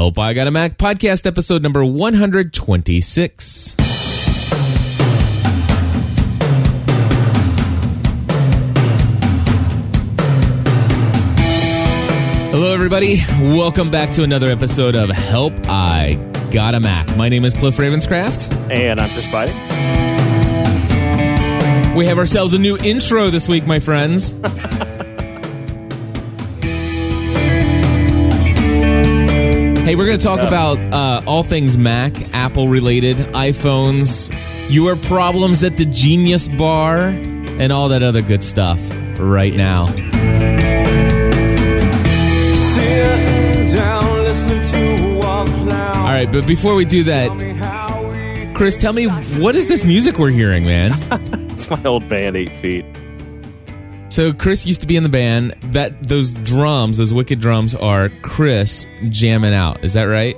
Help I Got a Mac podcast episode number 126. Hello, everybody. Welcome back to another episode of Help I Got a Mac. My name is Cliff Ravenscraft. And I'm Chris Biden. We have ourselves a new intro this week, my friends. hey, we're going to talk about uh, all things Mac, Apple related, iPhones, your problems at the Genius Bar, and all that other good stuff right now. All right, but before we do that, Chris, tell me what is this music we're hearing, man? It's my old band, Eight Feet. So Chris used to be in the band. That those drums, those wicked drums, are Chris jamming out. Is that right?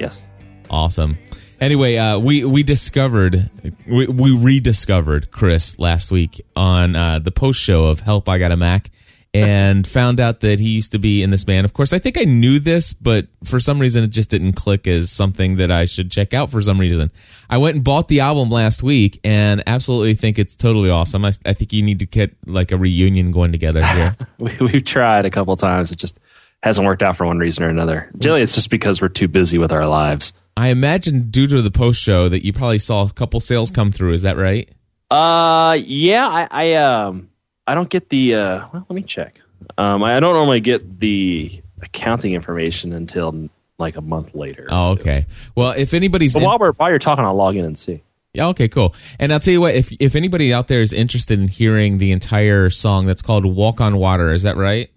Yes. Awesome. Anyway, uh, we we discovered we, we rediscovered Chris last week on uh, the post show of Help I Got a Mac, and found out that he used to be in this band. Of course, I think I knew this, but for some reason it just didn't click as something that I should check out. For some reason, I went and bought the album last week, and absolutely think it's totally awesome. I, I think you need to get like a reunion going together here. We, we've tried a couple times. It just hasn't worked out for one reason or another. Generally, it's just because we're too busy with our lives. I imagine due to the post show that you probably saw a couple sales come through. Is that right? Uh, yeah, I, I um, I don't get the. Uh, well, let me check. Um, I don't normally get the accounting information until like a month later. Oh, okay. Well, if anybody's But in- while we're while you're talking, I'll log in and see. Yeah, okay, cool. And I'll tell you what, if if anybody out there is interested in hearing the entire song that's called Walk on Water, is that right?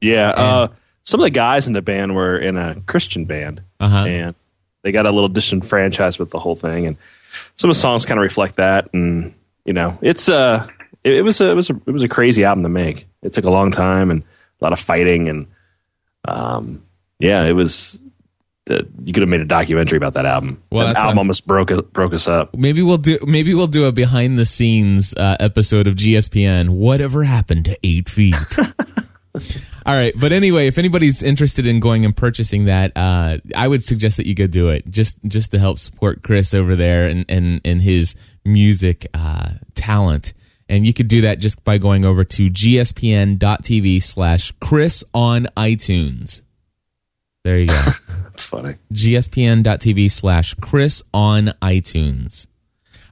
Yeah. Uh, some of the guys in the band were in a Christian band, Uh-huh. and they got a little disenfranchised with the whole thing. And some of the songs kind of reflect that. And you know, it's uh, it, it was a it was a it was a crazy album to make. It took a long time and a lot of fighting, and um, yeah, it was. Uh, you could have made a documentary about that album. Well, that album almost broke us- broke us up. Maybe we'll do maybe we'll do a behind the scenes uh, episode of GSPN. Whatever happened to Eight Feet? All right, but anyway, if anybody's interested in going and purchasing that, uh, I would suggest that you go do it just just to help support Chris over there and and and his music uh, talent. And you could do that just by going over to gspn.tv slash Chris on iTunes. There you go. That's funny. gspn.tv slash Chris on iTunes.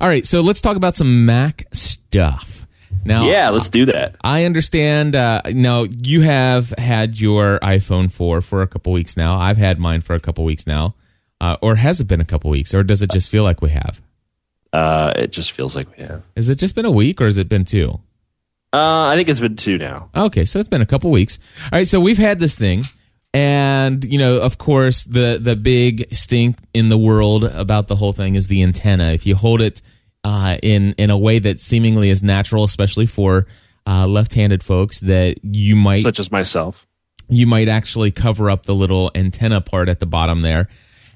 All right, so let's talk about some Mac stuff. Now, Yeah, let's do that. I understand. Uh, now, you have had your iPhone 4 for a couple weeks now. I've had mine for a couple weeks now. Uh, or has it been a couple weeks? Or does it just feel like we have? Uh, it just feels like yeah. Has it just been a week or has it been two? Uh, I think it's been two now. Okay, so it's been a couple weeks. All right, so we've had this thing, and you know, of course, the the big stink in the world about the whole thing is the antenna. If you hold it uh, in in a way that seemingly is natural, especially for uh, left-handed folks, that you might Such as myself. you might actually cover up the little antenna part at the bottom there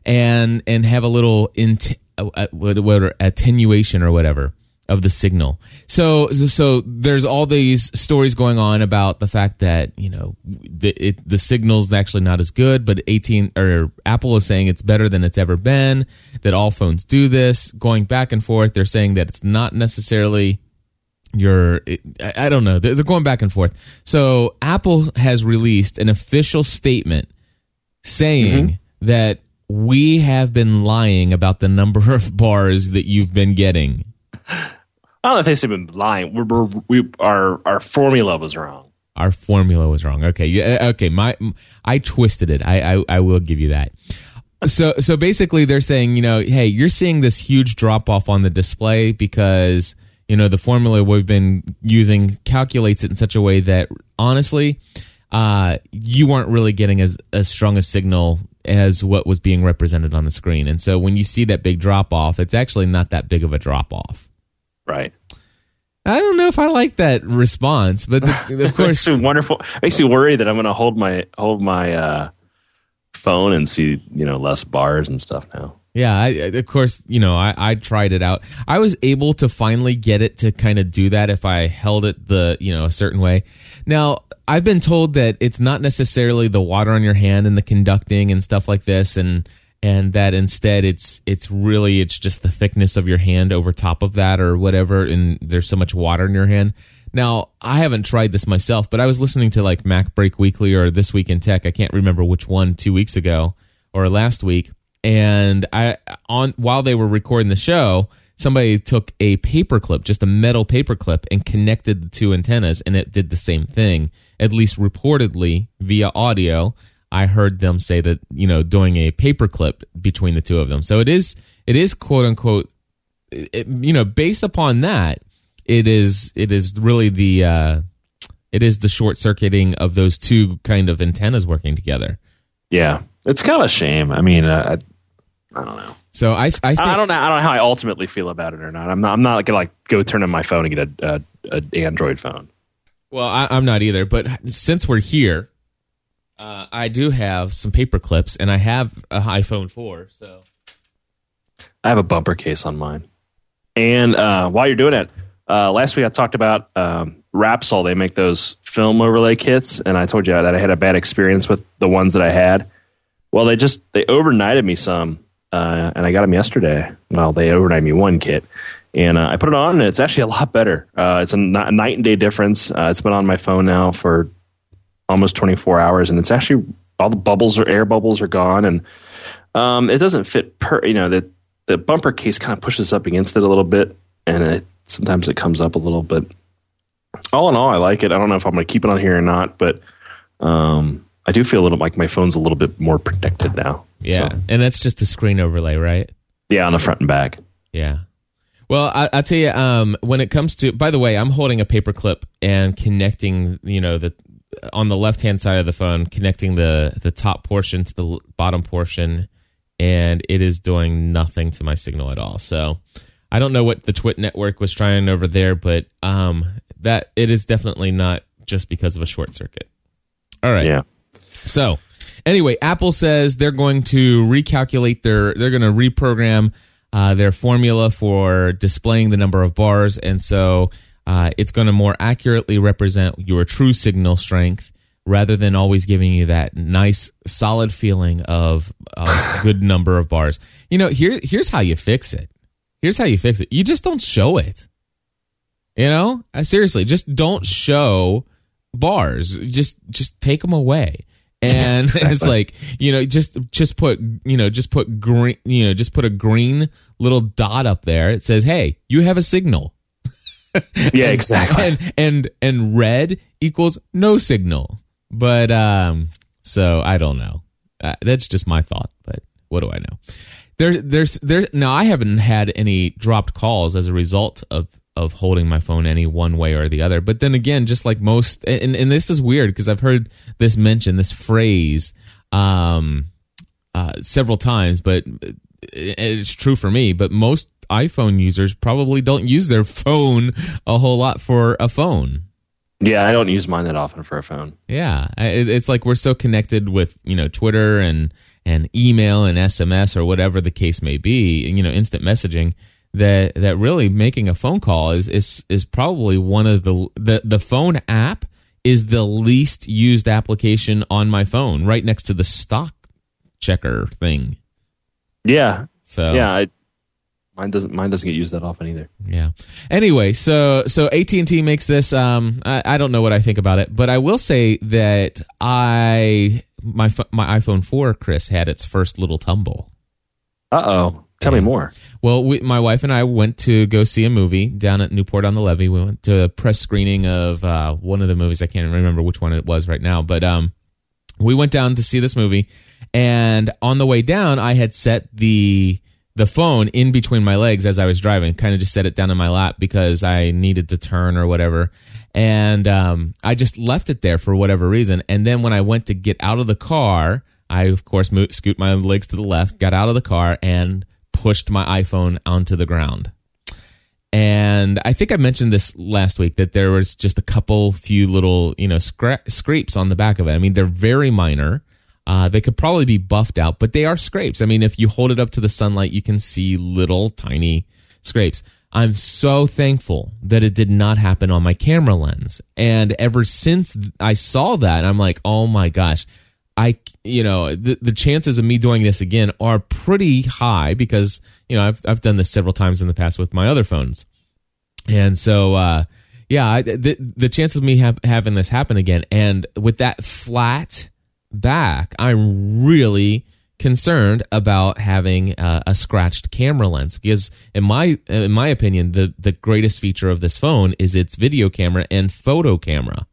and and have a little int- what, attenuation or whatever of the signal. So so there's all these stories going on about the fact that you know the it, the signal's actually not as good but AT and T or Apple is saying it's better than it's ever been that all phones do this. Going back and forth they're saying that it's not necessarily your I I don't know. They're they're going back and forth. So apple has released an official statement saying mm-hmm. that we have been lying about the number of bars that you've been getting. I don't know if they've been lying. We're, we're, we our our formula was wrong. our formula was wrong. Okay. Yeah, okay. My i twisted it. I i, I will give you that. So so basically they're saying you know hey you're seeing this huge drop off on the display because you know the formula we've been using calculates it in such a way that honestly uh you weren't really getting as as strong a signal as what was being represented on the screen and so when you see that big drop off it's actually not that big of a drop off Right. I don't know if I like that response, but the, of course, makes wonderful. Makes me worried that I'm going to hold my hold my uh, phone and see you know less bars and stuff now. Yeah, I, of course, you know, I, I tried it out. I was able to finally get it to kind of do that if I held it the, you know, a certain way. Now, I've been told that it's not necessarily the water on your hand and the conducting and stuff like this and and that instead it's it's really it's just the thickness of your hand over top of that or whatever and there's so much water in your hand. Now, I haven't tried this myself, but I was listening to like MacBreak Weekly or This Week in Tech. I can't remember which one 2 weeks ago or last week and I on while they were recording the show, somebody took a paperclip, just a metal paperclip, and connected the two antennas, and it did the same thing. At least reportedly via audio, I heard them say that you know doing a paperclip between the two of them. So it is it is quote unquote, it, you know, based upon that, it is it is really the uh, it is the short circuiting of those two kind of antennas working together. Yeah, it's kind of a shame. I mean, uh, I don't know. So I, I, think, I don't know. I don't know how I ultimately feel about it or not. I'm not. I'm not gonna like go turn on my phone and get a, a, a Android phone. Well, I, am not either. But since we're here, uh, I do have some paper clips, and I have an iPhone four. So I have a bumper case on mine. And uh, while you're doing it, uh, last week I talked about um, Wrapsol. They make those film overlay kits, and I told you that I had a bad experience with the ones that I had. Well, they just they overnighted me some uh, and I got them yesterday. Well, they overnight me one kit, and uh, I put it on, and it's actually a lot better. Uh, it's a, n- a night and day difference. Uh, it's been on my phone now for almost 24 hours, and it's actually all the bubbles or air bubbles are gone, and um, it doesn't fit per. You know, the the bumper case kind of pushes up against it a little bit, and it, sometimes it comes up a little. But all in all, I like it. I don't know if I'm going to keep it on here or not, but um, I do feel a little like my phone's a little bit more protected now. Yeah, so. and that's just the screen overlay, right? Yeah, on the front and back. Yeah. Well, I, will tell you, um, when it comes to, by the way, I'm holding a paperclip and connecting, you know, the on the left hand side of the phone, connecting the the top portion to the bottom portion, and it is doing nothing to my signal at all. So, I don't know what the TWiT network was trying over there, but um, that it is definitely not just because of a short circuit. All right. Yeah. So, anyway, Apple says they're going to recalculate their, they're going to reprogram uh, their formula for displaying the number of bars, and so uh, it's going to more accurately represent your true signal strength rather than always giving you that nice solid feeling of a good number of bars. You know, here here's how you fix it. Here's how you fix it. You just don't show it. You know, uh, seriously, just don't show bars. Just just take them away and it's like you know just just put you know just put green you know just put a green little dot up there. It says hey you have a signal. Yeah and, exactly. and and and red equals no signal. But um so i don't know. Uh, that's just my thought but what do i know? There there's there now i haven't had any dropped calls as a result of of holding my phone any one way or the other. But then again, just like most, and, and this is weird because I've heard this mentioned, this phrase, um, uh, several times, but it's true for me. But most iPhone users probably don't use their phone a whole lot for a phone. Yeah, I don't use mine that often for a phone. Yeah, it's like we're so connected with you know Twitter and and email and SMS or whatever the case may be. You know, instant messaging that that really making a phone call is is is probably one of the the the phone app is the least used application on my phone, right next to the stock checker thing. Yeah. So yeah, I, mine doesn't mine doesn't get used that often either. Yeah. Anyway, so so AT and T makes this. Um, I, I don't know what I think about it, but I will say that I my my iPhone four, Chris, had its first little tumble. Uh oh. Tell me more. Well, we, my wife and I went to go see a movie down at Newport on the Levee. We went to a press screening of uh, one of the movies. I can't remember which one it was right now, but um, we went down to see this movie. And on the way down, I had set the the phone in between my legs as I was driving, kind of just set it down in my lap because I needed to turn or whatever. And um, I just left it there for whatever reason. And then when I went to get out of the car, I of course moved, scoot my legs to the left, got out of the car, and pushed my iPhone onto the ground. And I think I mentioned this last week that there was just a couple few little, you know, scra- scrapes on the back of it. I mean, they're very minor. Uh, they could probably be buffed out, but they are scrapes. I mean, if you hold it up to the sunlight, you can see little tiny scrapes. I'm so thankful that it did not happen on my camera lens. And ever since I saw that, I'm like, oh my gosh, I, you know, the, the chances of me doing this again are pretty high because, you know, I've, I've done this several times in the past with my other phones. And so, uh, yeah, the, the chances of me have, having this happen again, and with that flat back, I'm really concerned about having uh, a scratched camera lens because in my in my opinion the the greatest feature of this phone is its video camera and photo camera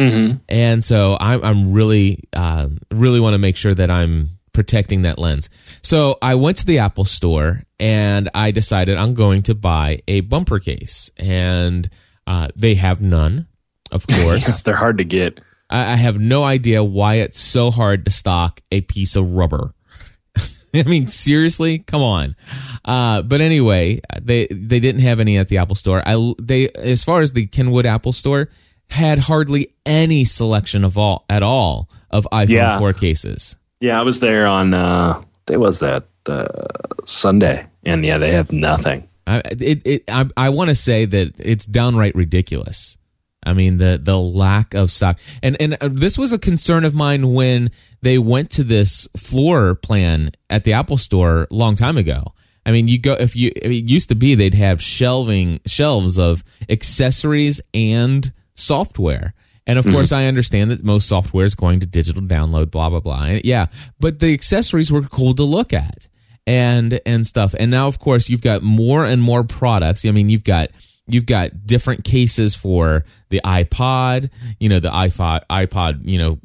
Mm-hmm. and so I'm, I'm really uh, really want to make sure that I'm protecting that lens so I went to the Apple store and I decided I'm going to buy a bumper case and uh, they have none of course They're hard to get. I, I have no idea why it's so hard to stock a piece of rubber. I mean, seriously, come on. Uh, but anyway, they they didn't have any at the Apple Store. I they as far as the Kenwood Apple Store had hardly any selection of all at all of iPhone Yeah. 4 cases. Yeah, I was there on uh day was that uh Sunday. And yeah, they have nothing. I it, it I, I want to say that it's downright ridiculous. I mean the the lack of stock, and and uh, this was a concern of mine when they went to this floor plan at the Apple Store a long time ago. I mean, you go if you it used to be they'd have shelving shelves of accessories and software. And of mm-hmm. course, I understand that most software is going to digital download, blah blah blah. And yeah, but the accessories were cool to look at and and stuff. And now, of course, you've got more and more products. I mean, you've got you've got different cases for the iPod, you know, the iPod, iPod, you know,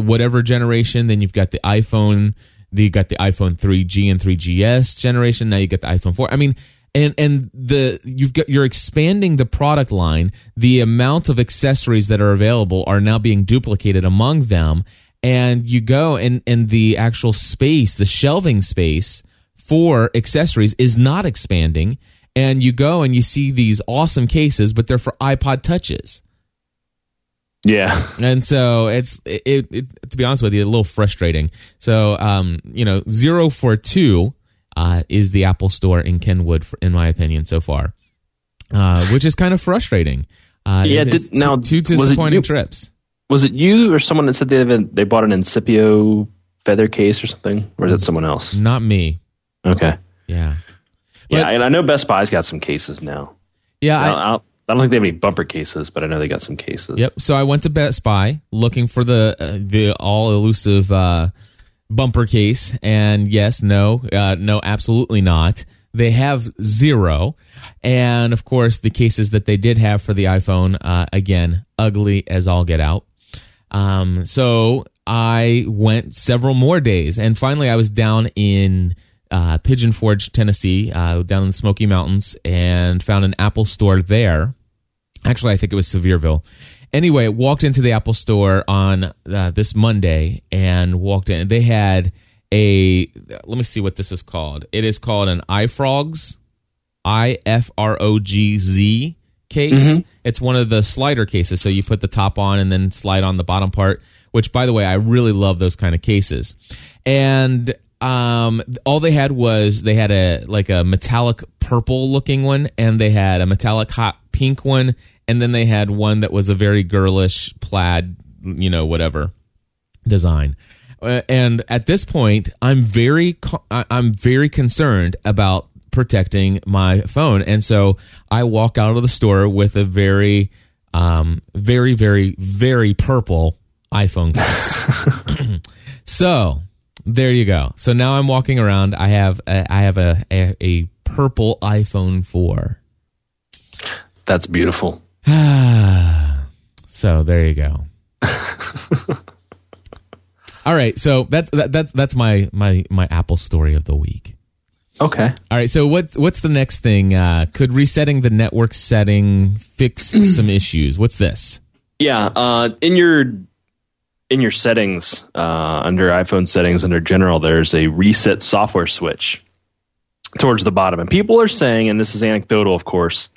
whatever generation. Then you've got the iPhone. You got the iPhone 3G and 3GS generation. Now you got the iPhone 4. I mean, and and the you've got you're expanding the product line. The amount of accessories that are available are now being duplicated among them. And you go and and the actual space, the shelving space for accessories is not expanding. And you go and you see these awesome cases, but they're for iPod touches. Yeah. And so it's it, it, to be honest with you, a little frustrating. So um, you know, zero for two uh, is the Apple Store in Kenwood, for, in my opinion, so far, uh, which is kind of frustrating. Uh, Yeah, did- now, two, disappointing you- trips. Was it you or someone that said they they bought an Incipio feather case or something? Or is it someone else? Not me. Okay. Yeah, Yeah, and I know Best Buy's got some cases now. yeah. I, I, don't, I, don't, I don't think they have any bumper cases, but I know they got some cases. Yep. So I went to Best Buy looking for the uh, the all elusive uh, bumper case, and yes, no, uh, no, absolutely not. They have zero, and of course, the cases that they did have for the iPhone, uh, again, ugly as all get out. Um, so I went several more days, and finally, I was down in uh, Pigeon Forge, Tennessee, uh, down in the Smoky Mountains, and found an Apple store there. Actually, I think it was Sevierville. Anyway, walked into the Apple store on uh, this Monday and walked in. They had a let me see what this is called. It is called an iFrogz, I F R O G Z case. It's one of the slider cases. So you put the top on and then slide on the bottom part. Which, by the way, I really love those kind of cases. And um, all they had was they had a like a metallic purple looking one, and they had a metallic hot pink one, and then they had one that was a very girlish plaid, you know, whatever design. Uh, and at this point, I'm very co- I'm very concerned about protecting my phone, and so I walk out of the store with a very, um, very, very, very purple iPhone case. so there you go. So now I'm walking around. I have a, I have a, a a purple iPhone four. That's beautiful. so there you go. All right, so that's that, that's that's my my my Apple story of the week. Okay. All right, so what's what's the next thing? Uh, could resetting the network setting fix some issues? What's this? Yeah, uh, in your in your settings uh, under iPhone settings under general, there's a reset software switch towards the bottom, and people are saying, and this is anecdotal, of course,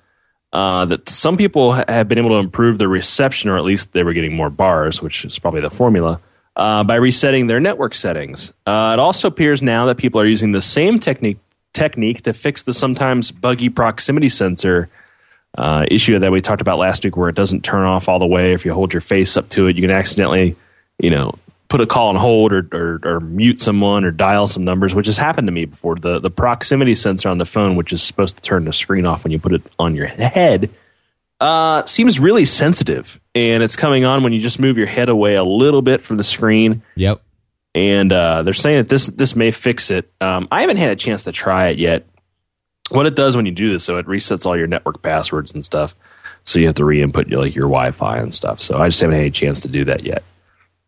uh, that some people have been able to improve the reception, or at least they were getting more bars, which is probably the formula uh, by resetting their network settings. Uh, it also appears now that people are using the same technique technique to fix the sometimes buggy proximity sensor uh, issue that we talked about last week, where it doesn't turn off all the way. If you hold your face up to it, you can accidentally, you know, put a call on hold or, or, or, mute someone or dial some numbers, which has happened to me before. The the proximity sensor on the phone, which is supposed to turn the screen off when you put it on your head, uh, seems really sensitive, and it's coming on when you just move your head away a little bit from the screen. Yep. And uh, they're saying that this this may fix it. Um, I haven't had a chance to try it yet. What it does when you do this, so it resets all your network passwords and stuff. So you have to re-input your, like your Wi-Fi and stuff. So I just haven't had a chance to do that yet.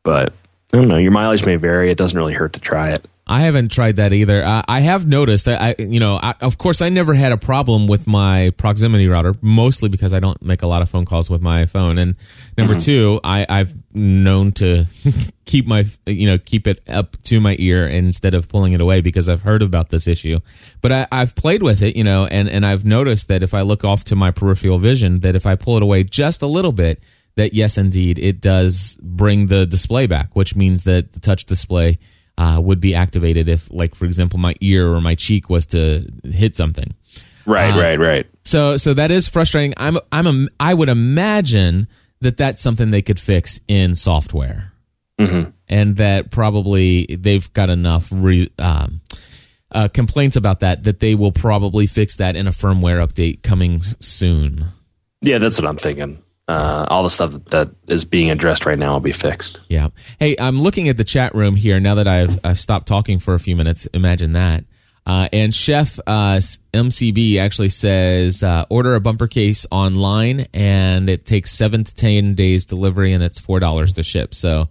But I don't know. Your mileage may vary. It doesn't really hurt to try it. I haven't tried that either. Uh, I have noticed that I, you know, I, of course, I never had a problem with my proximity router, mostly because I don't make a lot of phone calls with my phone. And number mm-hmm. two, I, I've known to keep my, you know, keep it up to my ear instead of pulling it away because I've heard about this issue. But I, I've played with it, you know, and and I've noticed that if I look off to my peripheral vision, that if I pull it away just a little bit, that yes, indeed, it does bring the display back, which means that the touch display uh, would be activated if, like, for example, my ear or my cheek was to hit something. Right, uh, right, right. So, so that is frustrating. I'm, I'm, a, I would imagine that that's something they could fix in software, mm-hmm. and that probably they've got enough re, um, uh, complaints about that that they will probably fix that in a firmware update coming soon. Yeah, that's what I'm thinking uh, all the stuff that is being addressed right now will be fixed. Yeah. Hey, I'm looking at the chat room here now that I've I've stopped talking for a few minutes. Imagine that. Uh, and Chef uh, MCB actually says uh, order a bumper case online, and it takes seven to ten days delivery, and it's four dollars to ship. So,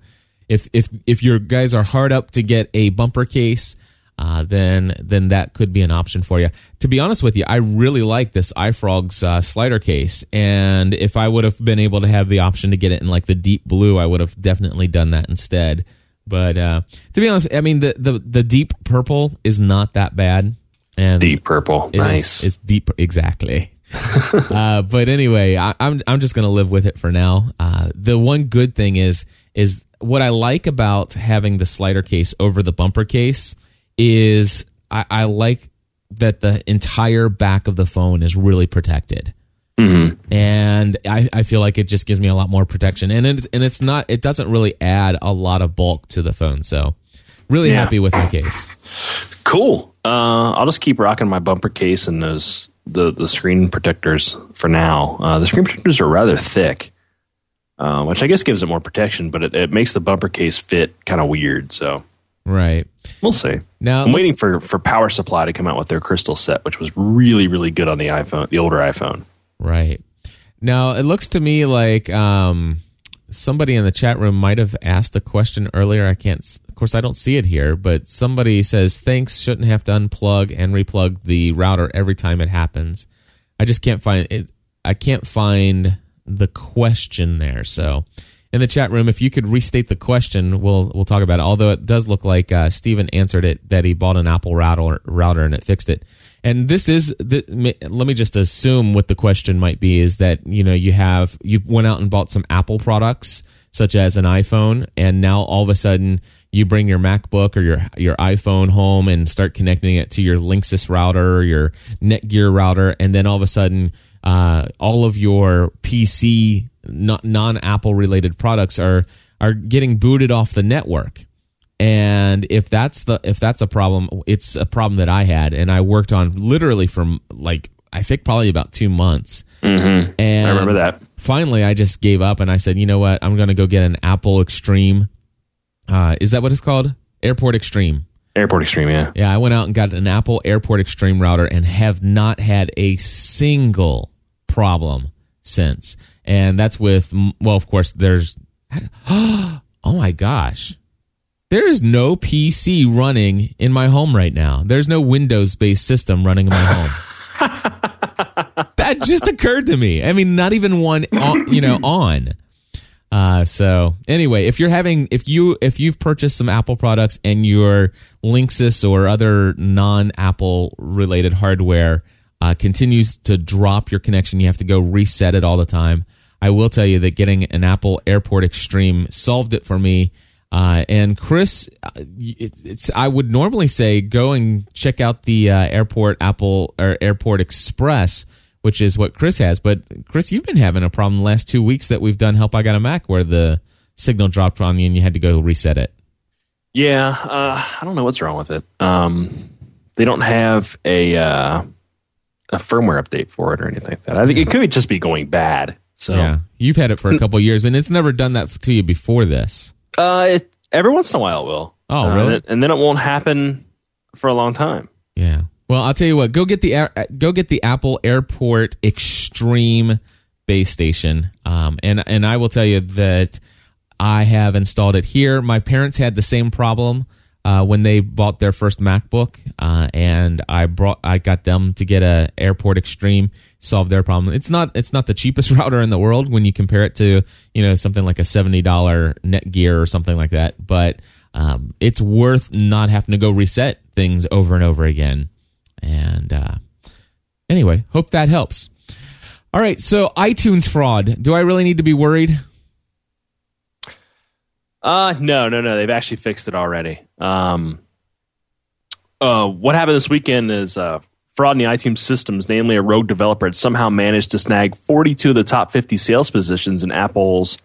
if if if your guys are hard up to get a bumper case, uh, then then that could be an option for you. To be honest with you, I really like this iFrogz uh, slider case, and if I would have been able to have the option to get it in like the deep blue, I would have definitely done that instead. But uh, to be honest, I mean the, the the deep purple is not that bad. And deep purple, nice. it's deep, exactly. uh, but anyway, I, am I'm, I'm just gonna live with it for now. Uh, the one good thing is is what I like about having the slider case over the bumper case is I, I like that the entire back of the phone is really protected. Mm-hmm. And I, I feel like it just gives me a lot more protection. And it, and it's not, it doesn't really add a lot of bulk to the phone. So really yeah. happy with my case. Cool. Uh, I'll just keep rocking my bumper case and those, the, the screen protectors for now. Uh, the screen protectors are rather thick, uh, which I guess gives it more protection, but it, it makes the bumper case fit kind of weird. So Right. We'll see. Now I'm waiting for for Power Support to come out with their crystal set, which was really really good on the iPhone, the older iPhone. Right. Now it looks to me like um, somebody in the chat room might have asked a question earlier. I can't. Of course, I don't see it here, but somebody says thanks. Shouldn't have to unplug and replug the router every time it happens. I just can't find it. I can't find the question there. So in the chat room if you could restate the question. We'll we'll talk about it. Although it does look like uh, Stephen answered it that he bought an Apple router router and it fixed it. And this is the, let me just assume what the question might be is that you know you have you went out and bought some Apple products such as an iPhone and now all of a sudden you bring your MacBook or your your iPhone home and start connecting it to your Linksys router or your Netgear router and then all of a sudden uh, all of your PC non Apple related products are are getting booted off the network. And if that's the if that's a problem, it's a problem that I had, and I worked on literally from like I think probably about two months. Mm-hmm. And I remember that. Finally, I just gave up, and I said, you know what? I'm going to go get an Apple Extreme. Uh, is that what it's called? Airport Extreme. Airport Extreme, yeah. Yeah, I went out and got an Apple Airport Extreme router and have not had a single problem since and that's with well, of course, there's oh my gosh. There is no PC running in my home right now. There's no Windows based system running in my home. that just occurred to me. I mean, not even one, on, you know, on. Uh, so anyway, if you're having, if you, if you've purchased some Apple products and your Linksys or other non Apple related hardware uh, continues to drop your connection, you have to go reset it all the time. I will tell you that getting an Apple Airport Extreme solved it for me. Uh, and Chris, uh, it, it's I would normally say go and check out the uh, Airport Apple or Airport Express, which is what Chris has. But Chris, you've been having a problem the last two weeks that we've done Help I Got a Mac, where the signal dropped on you and you had to go reset it. Yeah, uh, I don't know what's wrong with it. Um, they don't have a uh, a firmware update for it or anything like that. I think it could just be going bad. So Yeah, you've had it for a couple years, and it's never done that to you before this. uh, it, every once in a while it will. Oh, Uh, really? and, it- and then it won't happen for a long time. Yeah. Well, I'll tell you what. Go get the Air- go get the Apple Airport Extreme base station, um, and and I will tell you that I have installed it here. My parents had the same problem uh, when they bought their first MacBook, uh, and I brought I got them to get a Airport Extreme solve their problem. It's not it's not the cheapest router in the world when you compare it to you know something like a seventy dollar Netgear or something like that, but um, it's worth not having to go reset things over and over again. And uh, anyway, hope that helps. All right, so iTunes fraud. Do I really need to be worried? Uh no, no, no. They've actually fixed it already. Um, uh, what happened this weekend is uh, fraud in the iTunes systems, namely a rogue developer, had somehow managed to snag 42 of the top 50 sales positions in Apple's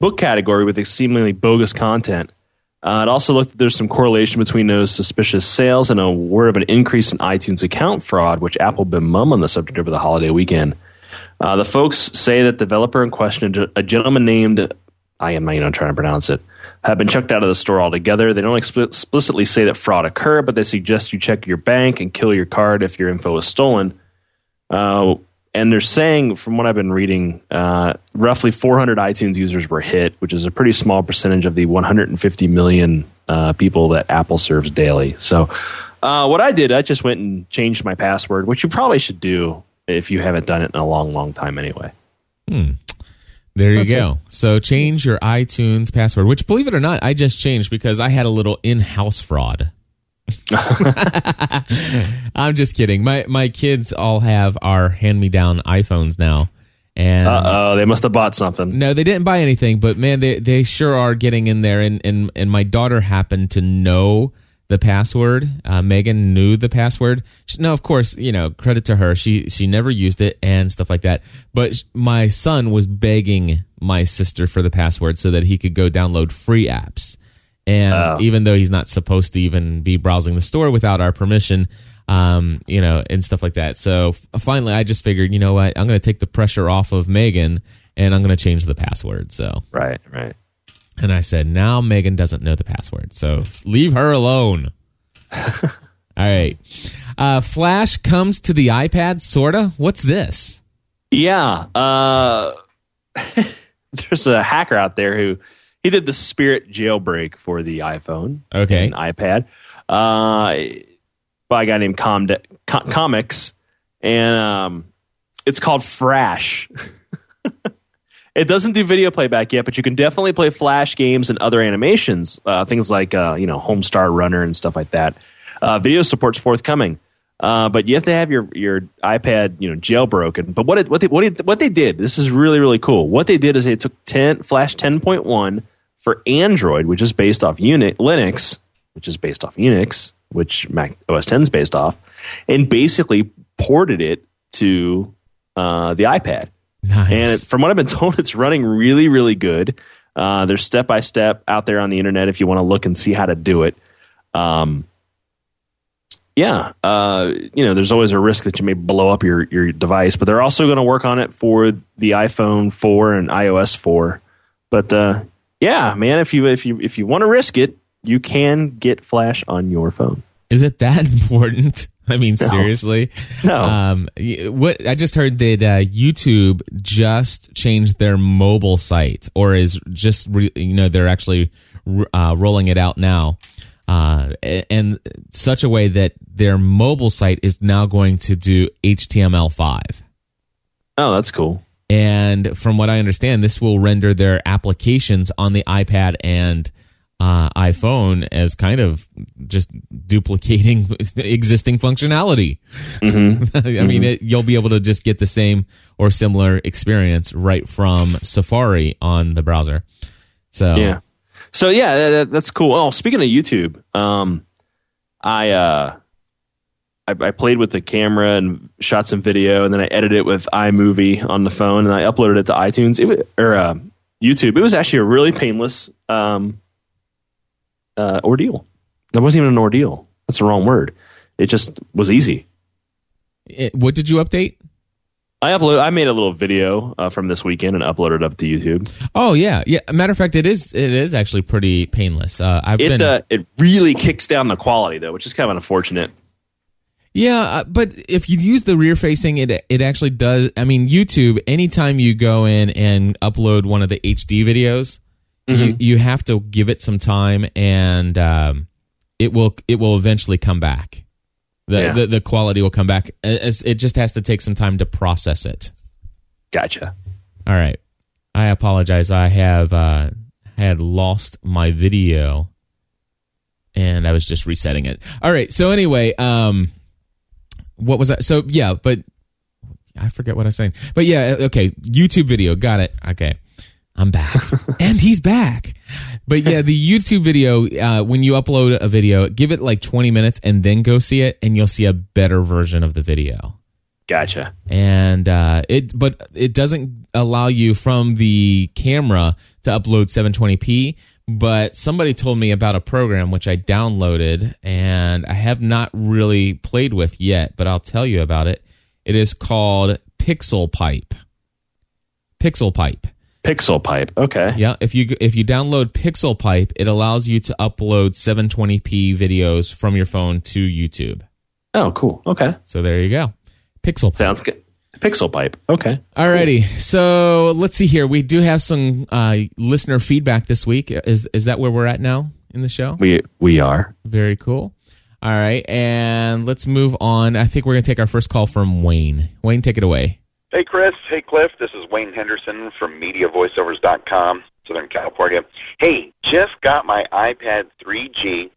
book category with seemingly bogus content. Uh, it also looked that there's some correlation between those suspicious sales and a word of an increase in iTunes account fraud, which Apple been mum on the subject over the holiday weekend. Uh, the folks say that the developer in question, a gentleman named, I am not even trying to pronounce it, have been chucked out of the store altogether. They don't expli- explicitly say that fraud occurred, but they suggest you check your bank and kill your card if your info is stolen. Uh, and they're saying, from what I've been reading, uh, roughly 400 iTunes users were hit, which is a pretty small percentage of the 150 million uh, people that Apple serves daily. So, uh, what I did, I just went and changed my password, which you probably should do if you haven't done it in a long, long time anyway. There you That's go. So change your iTunes password, which believe it or not, I just changed because I had a little in-house fraud. I'm just kidding. My my kids all have our hand-me-down iPhones now. And Uh oh, they must have bought something. no, they didn't buy anything, but man, they they sure are getting in there and and and my daughter happened to know the password. Uh, Megan knew the password. She, no, of course, you know, credit to her. She she never used it and stuff like that. But sh- my son was begging my sister for the password so that he could go download free apps. And Oh. even though he's not supposed to even be browsing the store without our permission, um, you know, and stuff like that. So f- finally, I just figured, you know what, I'm going to take the pressure off of Megan and I'm going to change the password. So Right, right. And I said, now Megan doesn't know the password, so leave her alone. All right. Uh, Flash comes to the iPad, sorta. What's this? Yeah. Uh, there's a hacker out there who he did the Spirit jailbreak for the iPhone Okay. and iPad uh, by a guy named Com- Com- Comex, and um, it's called Frash. it doesn't do video playback yet, but you can definitely play Flash games and other animations, uh, things like uh, you know Homestar Runner and stuff like that. Uh, video support's forthcoming. Uh, but you have to have your, your iPad, you know, jailbroken. But what it, what they, what, it, what they did, this is really really cool. What they did is they took 10 Flash 10.1 for Android, which is based off Unix, Linux, which is based off Unix, which Mac OS 10 is based off, and basically ported it to uh, the iPad. Nice. And it, from what I've been told, it's running really, really good. Uh, there's step by step out there on the internet if you want to look and see how to do it. Um, yeah, uh, you know, there's always a risk that you may blow up your, your device, but they're also going to work on it for the iPhone 4 and iOS 4. But uh, yeah, man, if you if you if you want to risk it, you can get Flash on your phone. Is it that important? I mean, seriously. No. Um, what I just heard that uh, YouTube just changed their mobile site, or is just re, you know they're actually uh, rolling it out now, uh, and such a way that their mobile site is now going to do HTML5. Oh, that's cool. And from what I understand, this will render their applications on the iPad and uh, iPhone as kind of just duplicating existing functionality. I mean, it, you'll be able to just get the same or similar experience right from Safari on the browser. So Yeah. So yeah, that, that- that's cool. Oh, speaking of YouTube, um, I uh, I, I played with the camera and shot some video, and then I edited it with iMovie on the phone, and I uploaded it to iTunes it, wa- or uh, YouTube. It was actually a really painless um, uh, ordeal. That wasn't even an ordeal. That's the wrong word. It just was easy. It- what did you update? I upload. I made a little video uh, from this weekend and uploaded it up to YouTube. Oh yeah, yeah. Matter of fact, it is it is actually pretty painless. Uh, I've It been uh, it really kicks down the quality though, which is kind of unfortunate. Yeah, uh, but if you use the rear facing, it it actually does. I mean, YouTube. Anytime you go in and upload one of the HD videos, you you have to give it some time, and um, it will it will eventually come back. The, Yeah. the the quality will come back. As it just has to take some time to process it. Gotcha. All right, I apologize. I have uh, had lost my video, and I was just resetting it. All right. So anyway, um, what was that? So yeah, but I forget what I was saying. But yeah, okay. YouTube video. Got it. Okay. I'm back. and he's back. But yeah, the YouTube video, uh, when you upload a video, give it like 20 minutes and then go see it, and you'll see a better version of the video Gotcha. and uh, it but it doesn't allow you from the camera to upload 720p but somebody told me about a program which i downloaded and i have not really played with yet but i'll tell you about it it is called Pixelpipe pixel pipe Pixelpipe. Okay. yeah if you if you download Pixelpipe it allows you to upload 720p videos from your phone to youtube Oh, cool. Okay. so there you go Pixelpipe. Sounds good. Pixelpipe. Okay. Alrighty, so let's see here. We do have some uh, listener feedback this week. Is is that where we're at now in the show? We we are. Very cool. All right, and let's move on. I think we're gonna take our first call from Wayne. Wayne, take it away. Hey, Chris. Hey, Cliff. This is Wayne Henderson from MediaVoiceovers.com, Southern California. Hey, just got my iPad 3G.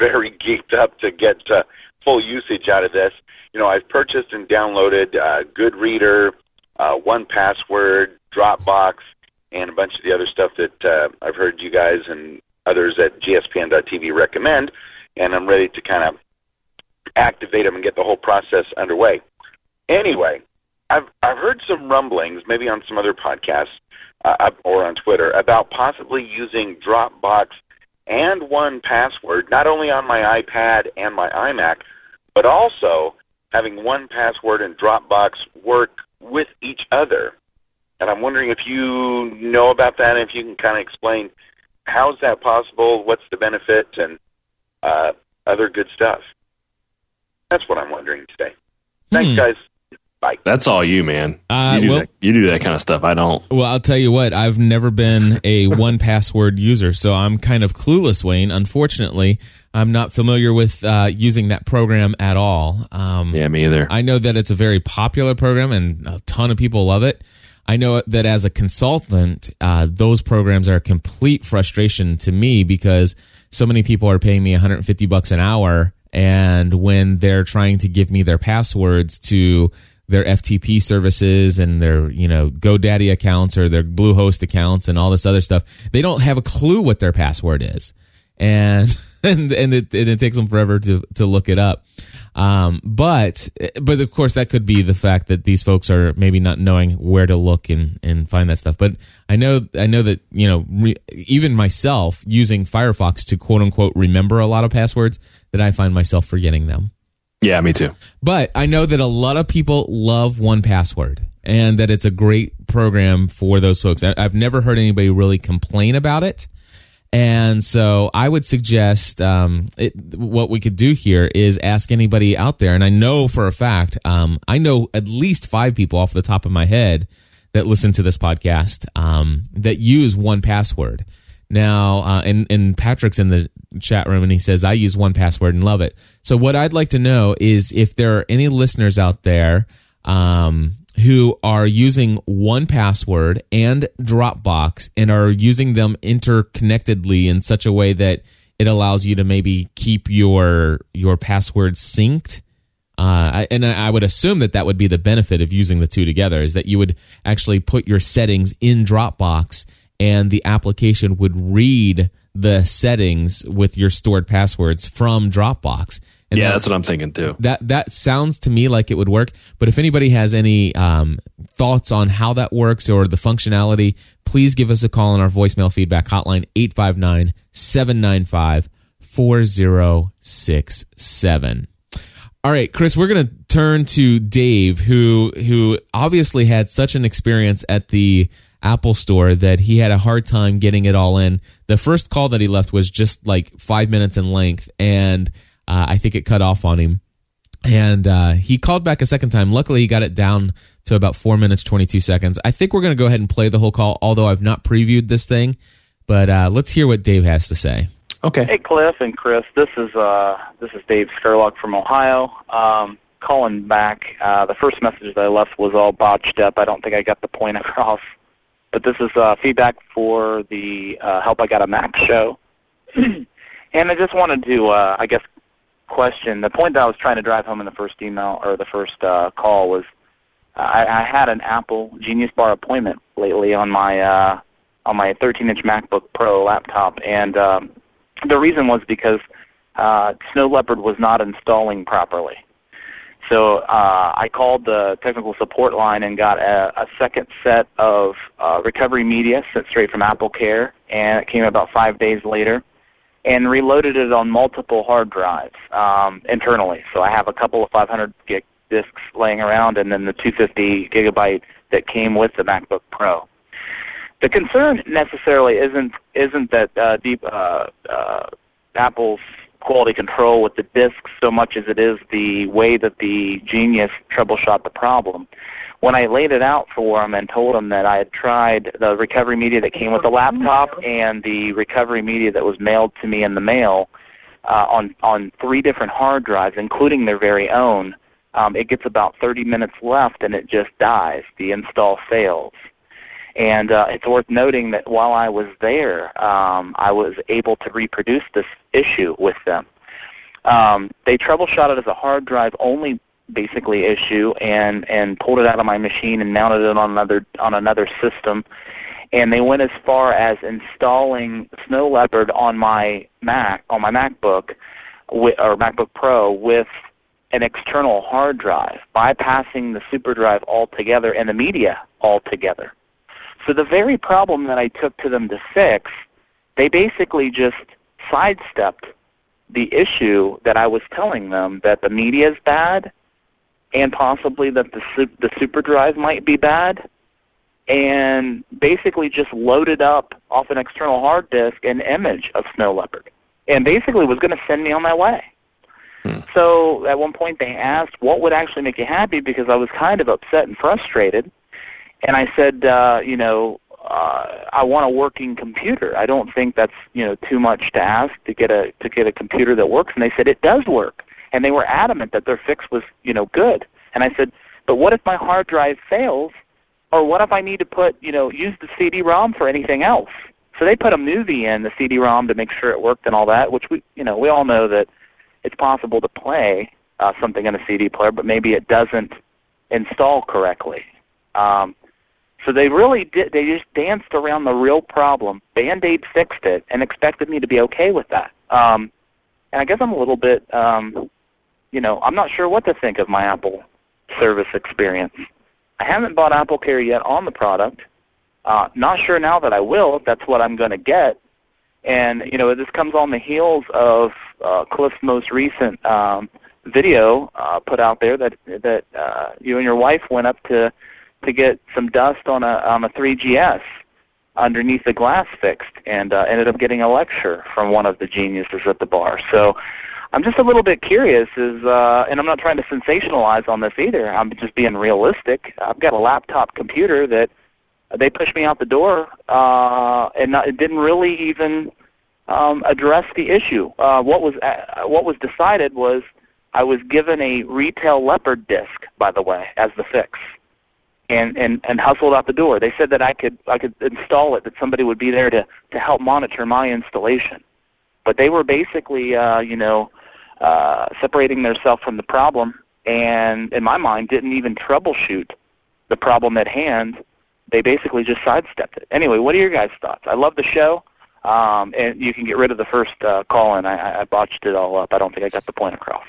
Very geeked up to get uh, full usage out of this. You know, I've purchased and downloaded uh, Goodreader, uh, 1Password, Dropbox, and a bunch of the other stuff that uh, I've heard you guys and others at GSPN.TV recommend, and I'm ready to kind of activate them and get the whole process underway. Anyway, I've I've heard some rumblings, maybe on some other podcasts uh, or on Twitter, about possibly using Dropbox and 1Password not only on my iPad and my iMac, but also having 1Password and Dropbox work with each other. And I'm wondering if you know about that, and if you can kind of explain how's that possible, what's the benefit, and uh, other good stuff. That's what I'm wondering today. Thanks, Hmm. guys. Bye. That's all you, man. Uh, you, do well- that, you do that kind of stuff. I don't. Well, I'll tell you what. I've never been a 1Password user, so I'm kind of clueless, Wayne. Unfortunately, I'm not familiar with uh, using that program at all. Um, Yeah, me either. I know that it's a very popular program and a ton of people love it. I know that as a consultant, uh, those programs are a complete frustration to me because so many people are paying me 150 bucks an hour, and when they're trying to give me their passwords to their FTP services and their you know GoDaddy accounts or their Bluehost accounts and all this other stuff, they don't have a clue what their password is, and and and it, and it takes them forever to to look it up. Um, but but of course that could be the fact that these folks are maybe not knowing where to look and and find that stuff. But I know I know that you know re, even myself using Firefox to quote unquote remember a lot of passwords that I find myself forgetting them. Yeah, me too. But I know that a lot of people love 1Password and that it's a great program for those folks. I- I've never heard anybody really complain about it. And so I would suggest um, it, what we could do here is ask anybody out there. And I know for a fact, um, I know at least five people off the top of my head that listen to this podcast um, that use 1Password. Now, uh, and and Patrick's in the chat room, and he says I use 1Password and love it. So, what I'd like to know is if there are any listeners out there um, who are using 1Password and Dropbox and are using them interconnectedly in such a way that it allows you to maybe keep your your password synced. Uh, and I would assume that that would be the benefit of using the two together is that you would actually put your settings in Dropbox and the application would read the settings with your stored passwords from Dropbox. And yeah, that- that's what I'm thinking too. that that sounds to me like it would work. But if anybody has any um, thoughts on how that works or the functionality, please give us a call on our voicemail feedback hotline 859 795 4067. All right, Chris, we're going to turn to Dave, who who obviously had such an experience at the Apple Store that he had a hard time getting it all in. The first call that he left was just like five minutes in length, and uh, I think it cut off on him. And uh, he called back a second time. Luckily, he got it down to about four minutes twenty two seconds. I think we're going to go ahead and play the whole call, although I've not previewed this thing. But uh, let's hear what Dave has to say. Okay. Hey, Cliff and Chris. This is uh, this is Dave Skerlock from Ohio. Um, calling back. Uh, the first message that I left was all botched up. I don't think I got the point across. But this is uh, feedback for the uh, Help I Got a Mac show. and I just wanted to, uh, I guess, question the point that I was trying to drive home in the first email or the first uh, call was I, I had an Apple Genius Bar appointment lately on my uh, on my 13-inch MacBook Pro laptop, and um, the reason was because uh, Snow Leopard was not installing properly. So uh, I called the technical support line and got a, a second set of uh, recovery media sent straight from Apple Care, and it came about five days later, and reloaded it on multiple hard drives um, internally. So I have a couple of 500 gig disks laying around, and then the 250 gigabyte that came with the MacBook Pro. The concern necessarily isn't isn't that uh, deep uh, uh, Apple's quality control with the disks so much as it is the way that the Genius troubleshot the problem. When I laid it out for him and told him that I had tried the recovery media that came with the laptop and the recovery media that was mailed to me in the mail uh, on on three different hard drives, including their very own, um, it gets about 30 minutes left and it just dies. The install fails. And uh, it's worth noting that while I was there, um, I was able to reproduce this issue with them. Um, they troubleshot it as a hard drive only basically issue and and pulled it out of my machine and mounted it on another on another system and they went as far as installing Snow Leopard on my Mac on my MacBook with, or MacBook Pro with an external hard drive, bypassing the super drive altogether and the media altogether. So the very problem that I took to them to fix, they basically just sidestepped the issue that I was telling them that the media is bad and possibly that the su- the super drive might be bad and basically just loaded up off an external hard disk an image of Snow Leopard and basically was going to send me on my way. Hmm. So at one point they asked what would actually make you happy because I was kind of upset and frustrated. And I said, uh, you know, uh, I want a working computer. I don't think that's you know too much to ask to get a to get a computer that works. And they said it does work, and they were adamant that their fix was you know good. And I said, but what if my hard drive fails, or what if I need to put you know use the CD-ROM for anything else? So they put a movie in the CD-ROM to make sure it worked and all that, which we you know we all know that it's possible to play uh, something in a CD player, but maybe it doesn't install correctly. Um, so they really did. They just danced around the real problem. Band Aid fixed it and expected me to be okay with that. Um, and I guess I'm a little bit, um, you know, I'm not sure what to think of my Apple service experience. I haven't bought Apple Care yet on the product. Uh, not sure now that I will if that's what I'm going to get. And you know, this comes on the heels of uh, Cliff's most recent um, video uh, put out there that that uh, you and your wife went up to to get some dust on a on a 3GS underneath the glass fixed, and uh, ended up getting a lecture from one of the geniuses at the bar. So. I'm just a little bit curious, is uh, and I'm not trying to sensationalize on this either. I'm just being realistic. I've got a laptop computer that they pushed me out the door, uh, and not, it didn't really even um, address the issue. Uh, what was uh, what was decided was I was given a retail leopard disc, by the way, as the fix, and and and hustled out the door. They said that I could I could install it, that somebody would be there to to help monitor my installation, but they were basically uh, you know uh, separating themselves from the problem, and in my mind, didn't even troubleshoot the problem at hand they basically just sidestepped it. Anyway, what are your guys' thoughts? I love the show. Um, and you can get rid of the first uh, call in. I, I botched it all up. I don't think I got the point across.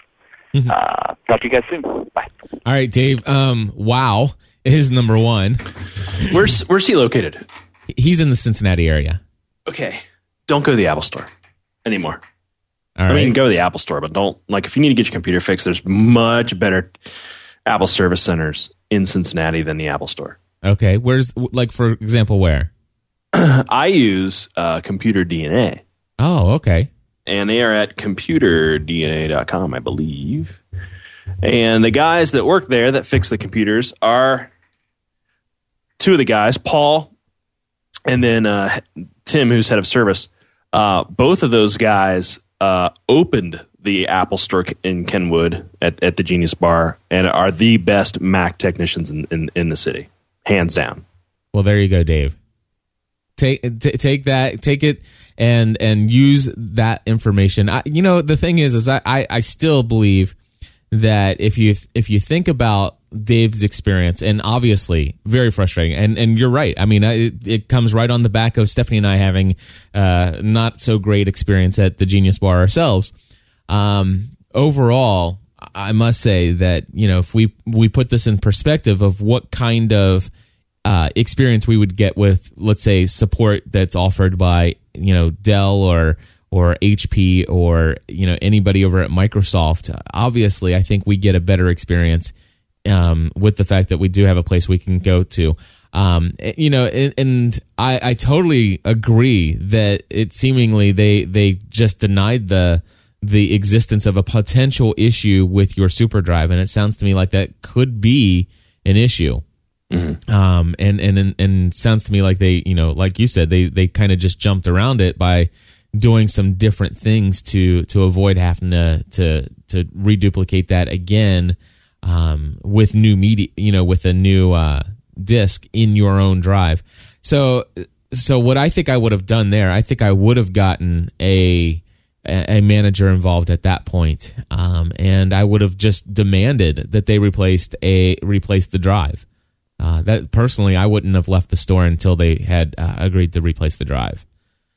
Mm-hmm. Uh, talk to you guys soon. Bye. All right, Dave. Um, wow is number one. Where's Where's he located? He's in the Cincinnati area. Okay, don't go to the Apple Store anymore. All I right. mean, go to the Apple Store, but don't like if you need to get your computer fixed. There's much better Apple service centers in Cincinnati than the Apple Store. okay. Where's like for example where? I use uh, Computer DNA, Oh, okay. and they are at computerdna.com, I believe. And the guys that work there that fix the computers are two of the guys, Paul and then uh, Tim, who's head of service. Uh, both of those guys uh, opened the Apple Store in Kenwood at, at the Genius Bar and are the best Mac technicians in, in, in the city, hands down. Well, there you go, Dave. Take t- take that, take it, and and use that information. I, you know, the thing is, is I, I I still believe that if you if you think about Dave's experience, and obviously very frustrating, and and you're right. I mean, it, it comes right on the back of Stephanie and I having uh, not so great experience at the Genius Bar ourselves. Um, overall, I must say that you know if we we put this in perspective of what kind of uh, experience we would get with, let's say, support that's offered by you know Dell or or HP or you know anybody over at Microsoft. Obviously, I think we get a better experience um, with the fact that we do have a place we can go to. Um, eh, you know, and, and I, I totally agree that it seemingly they they just denied the the existence of a potential issue with your super drive, and it sounds to me like that could be an issue. Um, and, and, and, and sounds to me like they, you know, like you said, they, they kind of just jumped around it by doing some different things to, to avoid having to, to, to reduplicate that again, um, with new media, you know, with a new, uh, disk in your own drive. So, so what I think I would have done there, I think I would have gotten a, a manager involved at that point, um, and I would have just demanded that they replaced a replaced the drive. Uh, that personally, I wouldn't have left the store until they had uh, agreed to replace the drive.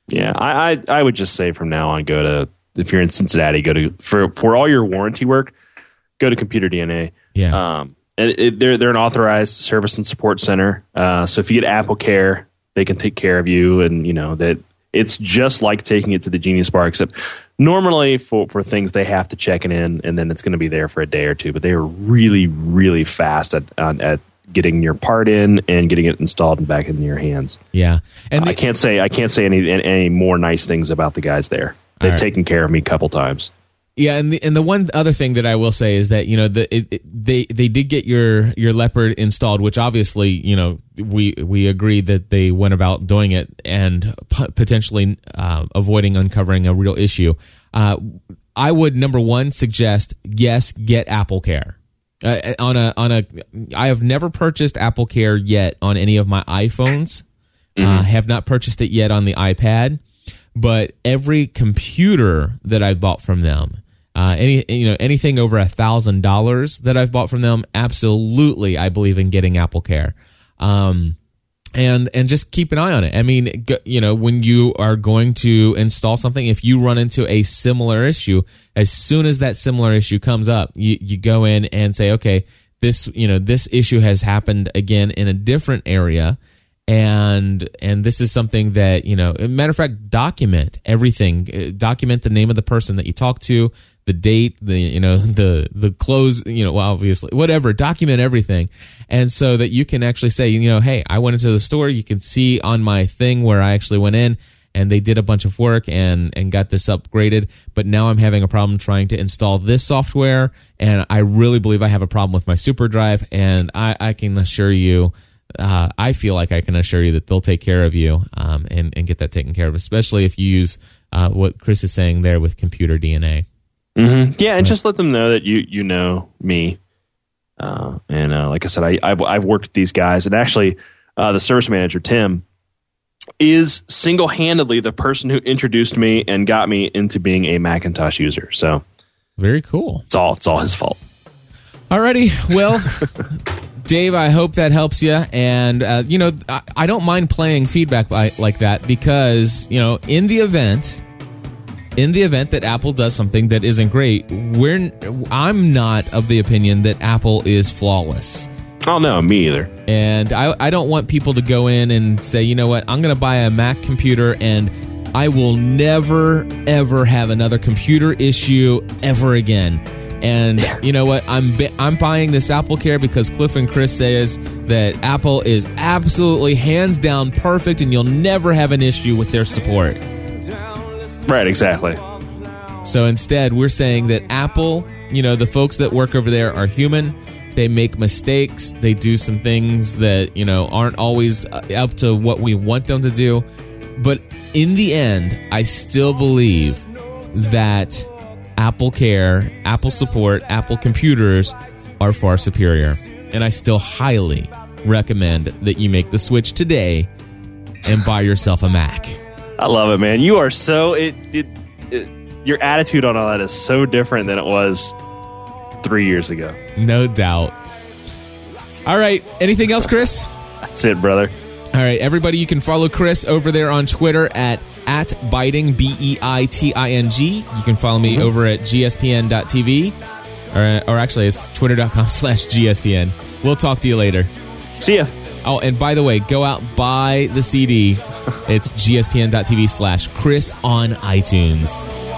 Yeah, I, I I would just say from now on, go to if you're in Cincinnati, go to for for all your warranty work, go to Computer DNA. Yeah. Um, and it, they're they're an authorized service and support center. Uh, so if you get Apple Care, they can take care of you, and you know that it's just like taking it to the Genius Bar, except normally for for things they have to check it in, and then it's going to be there for a day or two. But they are really really fast at on, at getting your part in and getting it installed and back in your hands. Yeah, and I can't say I can't say any any more nice things about the guys there. They've right. taken care of me a couple times. Yeah, and the and the one other thing that I will say is that you know the it, it, they they did get your your Leopard installed, which obviously you know we we agreed that they went about doing it and p- potentially uh, avoiding uncovering a real issue. Uh, I would number one suggest yes, get Apple Care. Uh, on a on a I have never purchased Apple Care yet on any of my iPhones. Uh, have not purchased it yet on the iPad, but every computer that I've bought from them, uh, any you know anything over a thousand dollars that I've bought from them, absolutely I believe in getting Apple Care. Um, and and just keep an eye on it. I mean, you know, when you are going to install something, if you run into a similar issue, as soon as that similar issue comes up, you you go in and say, okay, this you know this issue has happened again in a different area, and and this is something that you know. Matter of fact, document everything. Uh, Document the name of the person that you talk to, the date, the you know the the close, you know, obviously whatever. Document everything, and so that you can actually say, you know, hey, I went into the store. You can see on my thing where I actually went in. And they did a bunch of work and and got this upgraded, but now I'm having a problem trying to install this software, and I really believe I have a problem with my super drive. And I, I can assure you, uh, I feel like I can assure you that they'll take care of you um, and and get that taken care of, especially if you use uh, what Chris is saying there with computer DNA. Mm-hmm. Yeah, and just let them know that you you know me. Uh, and uh, like I said, I, I've, I've worked with these guys, and actually, uh, the service manager Tim is single handedly the person who introduced me and got me into being a Macintosh user. So Very cool. it's all it's all his fault. Alrighty, well, Dave, I hope that helps you. And, uh, you know, I, I don't mind playing feedback by, like that because, you know, in the event, in the event that Apple does something that isn't great, we're, I'm not of the opinion that Apple is flawless. Oh, no, me either. And I, I don't want people to go in and say, you know what, I'm going to buy a Mac computer and I will never, ever have another computer issue ever again. And you know what? I'm I'm buying this Apple Care because Cliff and Chris says that Apple is absolutely hands down perfect, and you'll never have an issue with their support. Right, exactly. So instead, we're saying that Apple, you know, the folks that work over there are human. They make mistakes. They do some things that you know aren't always uh, up to what we want them to do. But in the end, I still believe that Apple Care, Apple support, Apple computers are far superior. And I still highly recommend that you make the switch today and buy yourself a Mac. I love it, man. You are so it, it, it your attitude on all that is so different than it was three years ago. No doubt. All right. Anything else, Chris? That's it, brother. All right, everybody, you can follow Chris over there on Twitter at at beiting b e i t i n g. You can follow me mm-hmm. over at gspn.tv, or or actually it's twitter.com slash gspn. We'll talk to you later. See ya. Oh, and by the way, go out buy the CD. It's gspn.tv slash Chris on iTunes.